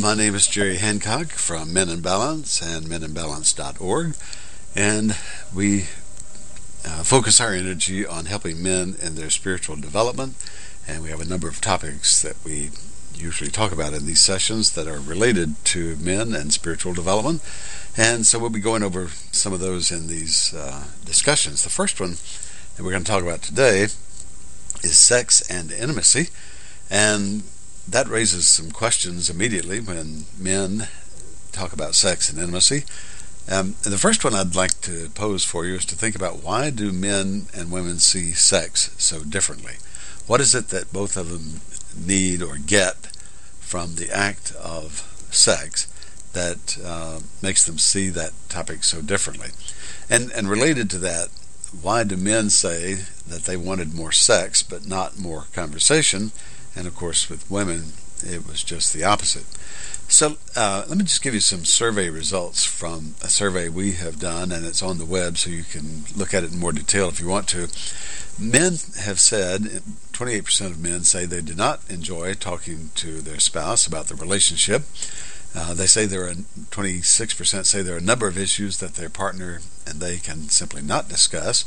My name is Jerry Hancock from Men in Balance and meninbalance.org, and we uh, focus our energy on helping men in their spiritual development. And we have a number of topics that we usually talk about in these sessions that are related to men and spiritual development. And so we'll be going over some of those in these uh, discussions. The first one that we're going to talk about today is sex and intimacy. And that raises some questions immediately when men talk about sex and intimacy. Um, and the first one I'd like to pose for you is to think about why do men and women see sex so differently? What is it that both of them need or get from the act of sex that uh, makes them see that topic so differently? And and related to that, why do men say that they wanted more sex but not more conversation? And of course, with women, it was just the opposite. So uh, let me just give you some survey results from a survey we have done, and it's on the web, so you can look at it in more detail if you want to. Men have said, 28% of men say they do not enjoy talking to their spouse about the relationship. Uh, they say there are 26% say there are a number of issues that their partner and they can simply not discuss.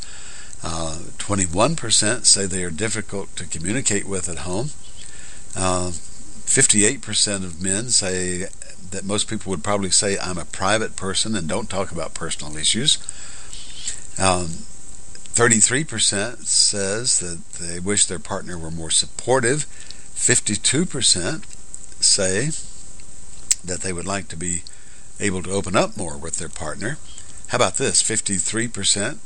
Uh, 21% say they are difficult to communicate with at home. Uh, 58% of men say that most people would probably say, I'm a private person and don't talk about personal issues. Um, 33% says that they wish their partner were more supportive. 52% say that they would like to be able to open up more with their partner. How about this? 53%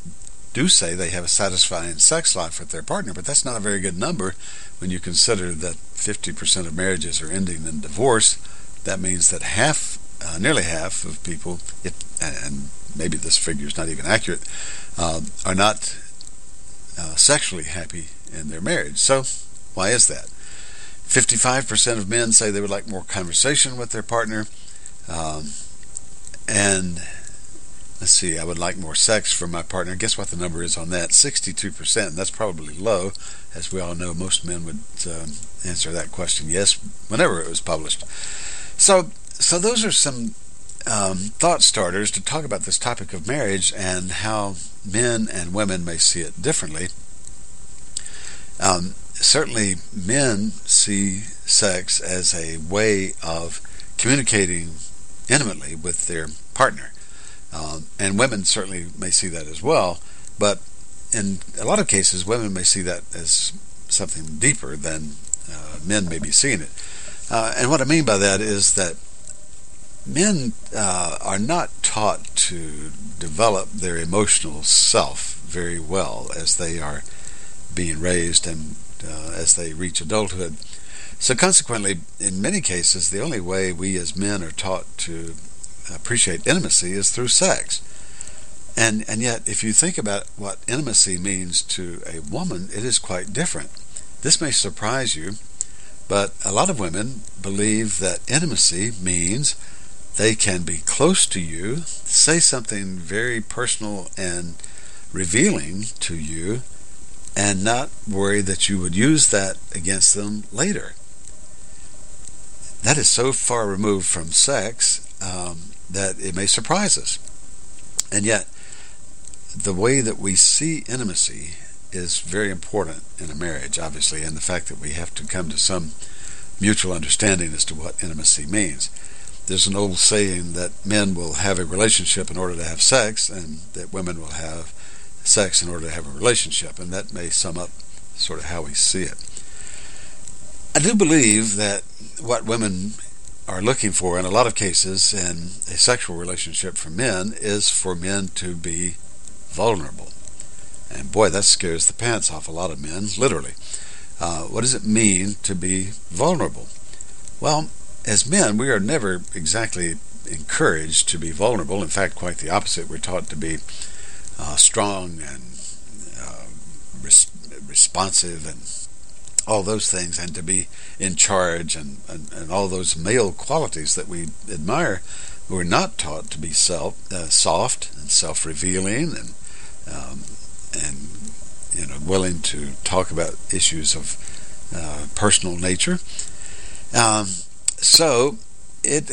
do say they have a satisfying sex life with their partner, but that's not a very good number when you consider that 50% of marriages are ending in divorce. That means that half, uh, nearly half of people, if, and maybe this figure is not even accurate, uh, are not uh, sexually happy in their marriage. So, why is that? 55% of men say they would like more conversation with their partner. Um, and let's see, I would like more sex from my partner. Guess what the number is on that? 62%. And That's probably low. As we all know, most men would uh, answer that question yes whenever it was published. So, so those are some um, thought starters to talk about this topic of marriage and how men and women may see it differently. Um, certainly, men see sex as a way of communicating intimately with their partner. Um, and women certainly may see that as well, but in a lot of cases, women may see that as something deeper than uh, men may be seeing it. Uh, and what I mean by that is that men uh, are not taught to develop their emotional self very well as they are being raised and uh, as they reach adulthood. So, consequently, in many cases, the only way we as men are taught to appreciate intimacy is through sex. And and yet, if you think about what intimacy means to a woman, it is quite different. This may surprise you, but a lot of women believe that intimacy means they can be close to you, say something very personal and revealing to you, and not worry that you would use that against them later. That is so far removed from sex um, that it may surprise us. And yet, the way that we see intimacy is very important in a marriage, obviously, and the fact that we have to come to some mutual understanding as to what intimacy means. There's an old saying that men will have a relationship in order to have sex, and that women will have sex in order to have a relationship, and that may sum up sort of how we see it. I do believe that what women are looking for in a lot of cases in a sexual relationship for men is for men to be vulnerable. And boy, that scares the pants off a lot of men, literally. Uh, what does it mean to be vulnerable? Well, as men, we are never exactly encouraged to be vulnerable. In fact, quite the opposite. We're taught to be uh, strong and uh, res- responsive and all those things and to be in charge and, and, and all those male qualities that we admire. We're not taught to be self, uh, soft and self-revealing and um, and you know willing to talk about issues of uh, personal nature. Um, so it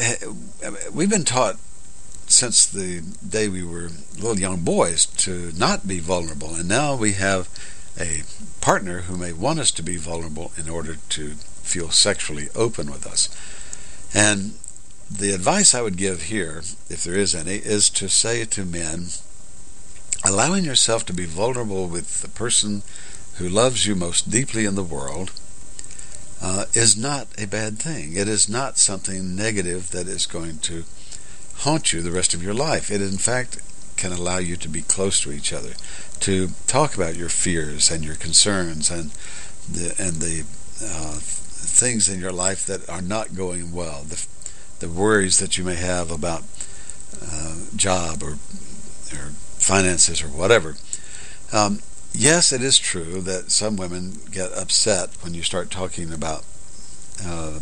we've been taught since the day we were little young boys to not be vulnerable, and now we have a partner who may want us to be vulnerable in order to feel sexually open with us. And the advice I would give here, if there is any, is to say to men, allowing yourself to be vulnerable with the person who loves you most deeply in the world uh, is not a bad thing. It is not something negative that is going to haunt you the rest of your life. It, in fact, can allow you to be close to each other, to talk about your fears and your concerns and the and the uh, things in your life that are not going well, the the worries that you may have about uh, job or or finances or whatever. Um, yes, it is true that some women get upset when you start talking about uh,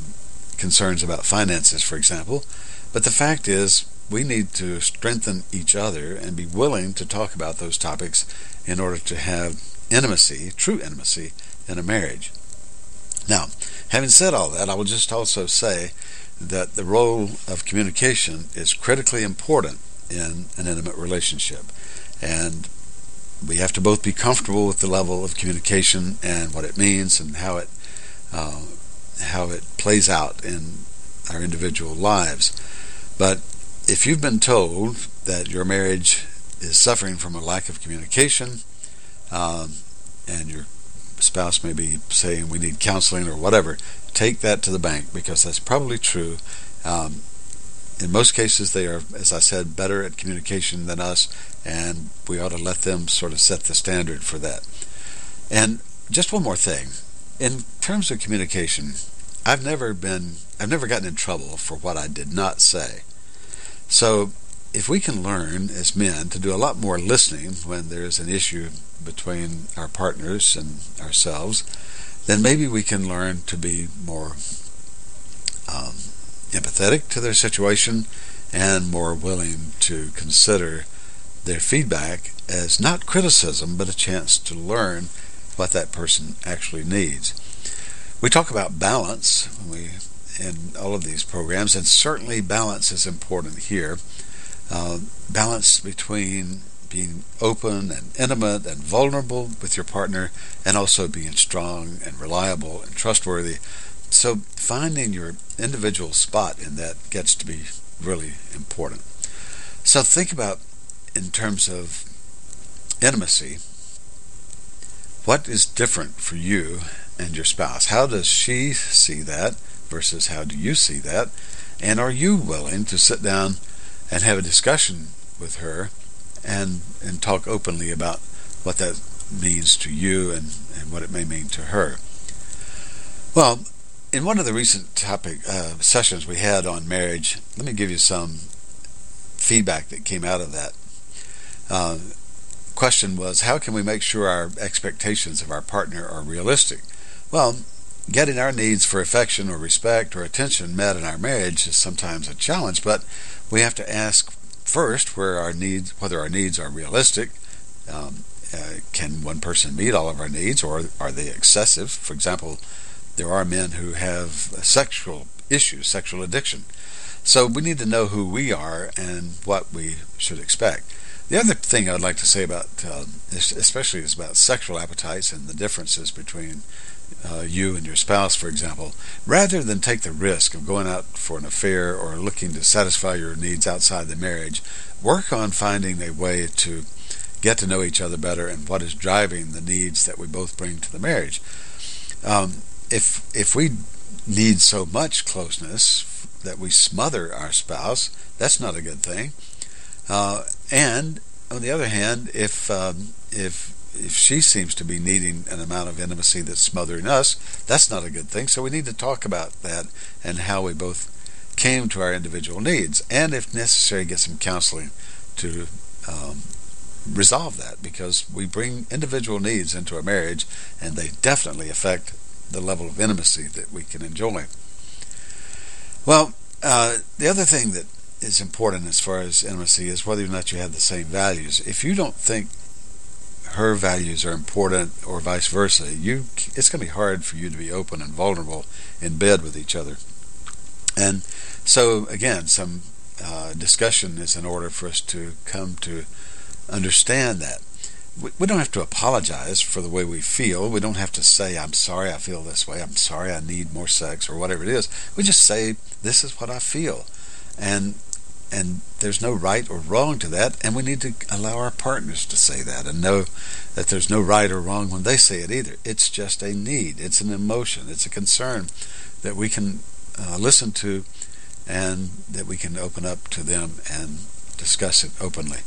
concerns about finances, for example. But the fact is, we need to strengthen each other and be willing to talk about those topics in order to have intimacy, true intimacy, in a marriage. Now, having said all that, I will just also say that the role of communication is critically important in an intimate relationship. And we have to both be comfortable with the level of communication and what it means and how it uh, how it plays out in our individual lives. But if you've been told that your marriage is suffering from a lack of communication, um, and your spouse may be saying we need counseling or whatever, take that to the bank because that's probably true. Um, in most cases, they are, as I said, better at communication than us, and we ought to let them sort of set the standard for that. And just one more thing. In terms of communication, I've never been, I've never gotten in trouble for what I did not say. So if we can learn as men to do a lot more listening when there's an issue between our partners and ourselves, then maybe we can learn to be more um, empathetic to their situation and more willing to consider their feedback as not criticism but a chance to learn what that person actually needs. We talk about balance when we in all of these programs, and certainly balance is important here. Uh, balance between being open and intimate and vulnerable with your partner, and also being strong and reliable and trustworthy. So, finding your individual spot in that gets to be really important. So, think about in terms of intimacy what is different for you and your spouse? How does she see that? Versus how do you see that? And are you willing to sit down and have a discussion with her and and talk openly about what that means to you and, and what it may mean to her? Well, in one of the recent topic uh, sessions we had on marriage, let me give you some feedback that came out of that. Uh, question was, how can we make sure our expectations of our partner are realistic? Well, Getting our needs for affection or respect or attention met in our marriage is sometimes a challenge, but we have to ask first where our needs, whether our needs are realistic. Um, uh, can one person meet all of our needs, or are they excessive? For example, there are men who have sexual issues, sexual addiction. So we need to know who we are and what we should expect. The other thing I'd like to say about, uh, especially is about sexual appetites and the differences between uh, you and your spouse, for example, rather than take the risk of going out for an affair or looking to satisfy your needs outside the marriage, work on finding a way to get to know each other better and what is driving the needs that we both bring to the marriage. Um, if if we need so much closeness that we smother our spouse, that's not a good thing. Uh, and on the other hand, if um, if if she seems to be needing an amount of intimacy that's smothering us, that's not a good thing. So we need to talk about that and how we both came to our individual needs, and if necessary, get some counseling to um, resolve that because we bring individual needs into a marriage, and they definitely affect the level of intimacy that we can enjoy. Well, uh, the other thing that is important as far as intimacy is whether or not you have the same values. If you don't think her values are important or vice versa, you it's going to be hard for you to be open and vulnerable in bed with each other. And so, again, some uh, discussion is in order for us to come to understand that. We, we don't have to apologize for the way we feel. We don't have to say, I'm sorry I feel this way. I'm sorry I need more sex or whatever it is. We just say, this is what I feel. And and there's no right or wrong to that, and we need to allow our partners to say that and know that there's no right or wrong when they say it either. It's just a need, it's an emotion, it's a concern that we can uh, listen to and that we can open up to them and discuss it openly.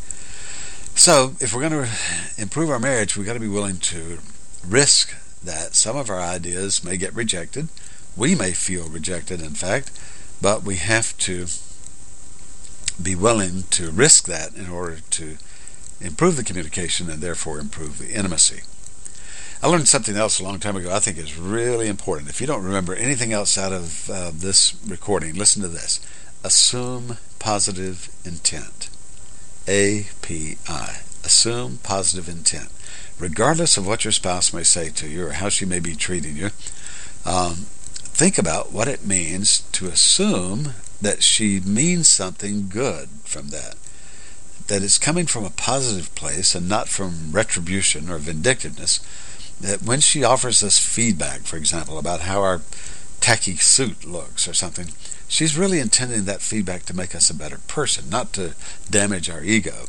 So, if we're going to improve our marriage, we've got to be willing to risk that some of our ideas may get rejected. We may feel rejected, in fact, but we have to be willing to risk that in order to improve the communication and therefore improve the intimacy. I learned something else a long time ago I think is really important. If you don't remember anything else out of uh, this recording, listen to this. Assume positive intent. API. Assume positive intent. Regardless of what your spouse may say to you or how she may be treating you, um, think about what it means to assume that she means something good from that. That it's coming from a positive place and not from retribution or vindictiveness. That when she offers us feedback, for example, about how our tacky suit looks or something, she's really intending that feedback to make us a better person, not to damage our ego.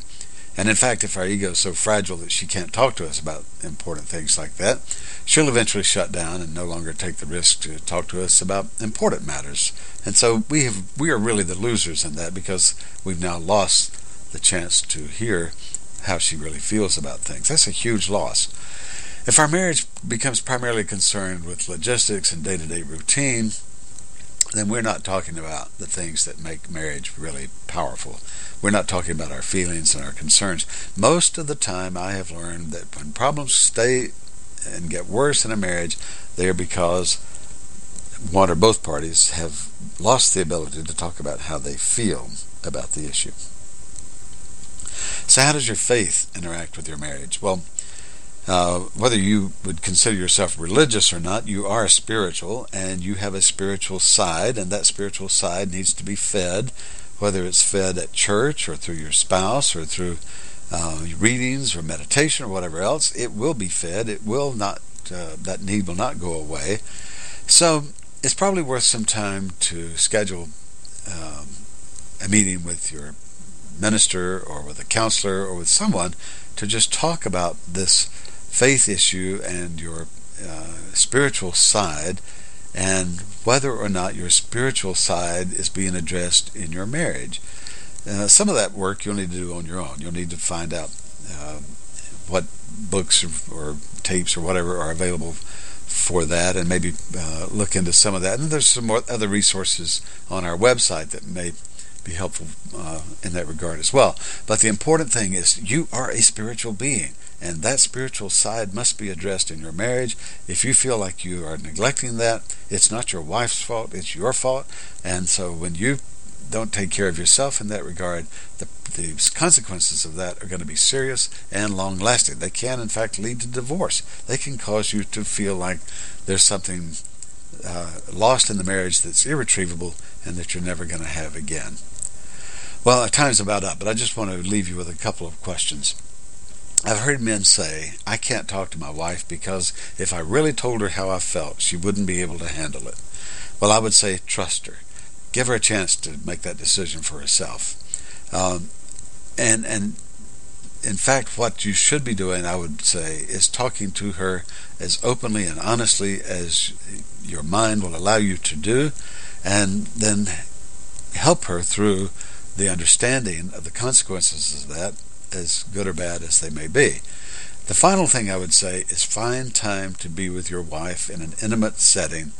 And in fact, if our ego is so fragile that she can't talk to us about important things like that, she'll eventually shut down and no longer take the risk to talk to us about important matters. And so we have we are really the losers in that because we've now lost the chance to hear how she really feels about things. That's a huge loss. If our marriage becomes primarily concerned with logistics and day-to-day routine, then we're not talking about the things that make marriage really powerful. We're not talking about our feelings and our concerns. Most of the time, I have learned that when problems stay and get worse in a marriage, they are because one or both parties have lost the ability to talk about how they feel about the issue. So, how does your faith interact with your marriage? Well, uh, whether you would consider yourself religious or not, you are spiritual and you have a spiritual side, and that spiritual side needs to be fed, whether it's fed at church or through your spouse or through uh, readings or meditation or whatever else. It will be fed. It will not. Uh, that need will not go away. So it's probably worth some time to schedule um, a meeting with your minister or with a counselor or with someone to just talk about this faith issue and your uh, spiritual side and whether or not your spiritual side is being addressed in your marriage. Uh, some of that work you'll need to do on your own. You'll need to find out uh, what books or, or, tapes or whatever are available for that and maybe uh, look into some of that. And there's some more other resources on our website that may be helpful uh, in that regard as well. But the important thing is you are a spiritual being, and that spiritual side must be addressed in your marriage. If you feel like you are neglecting that, it's not your wife's fault, it's your fault. And so when you don't take care of yourself in that regard, the, the consequences of that are going to be serious and long lasting. They can, in fact, lead to divorce. They can cause you to feel like there's something uh, lost in the marriage that's irretrievable and that you're never going to have again. Well, time's about up, but I just want to leave you with a couple of questions. I've heard men say, I can't talk to my wife because if I really told her how I felt, she wouldn't be able to handle it. Well, I would say, trust her. Give her a chance to make that decision for herself. Um, and, and in fact, what you should be doing, I would say, is talking to her as openly and honestly as your mind will allow you to do, and then help her through the understanding of the consequences of that, as good or bad as they may be. The final thing I would say is find time to be with your wife in an intimate setting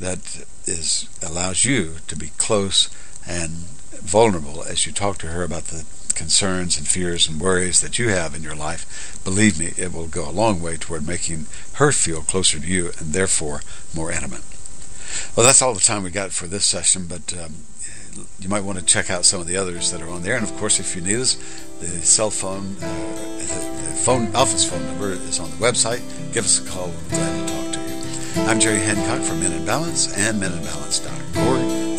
that is allows you to be close and vulnerable as you talk to her about the concerns and fears and worries that you have in your life. Believe me, it will go a long way toward making her feel closer to you and therefore more intimate. Well, that's all the time we got for this session, but um, you might want to check out some of the others that are on there. And of course, if you need us, the cell phone, uh, the, phone office phone number is on the website. Give us a call. We're glad to talk to you. I'm Jerry Hancock from Men in Balance and meninbalance.org.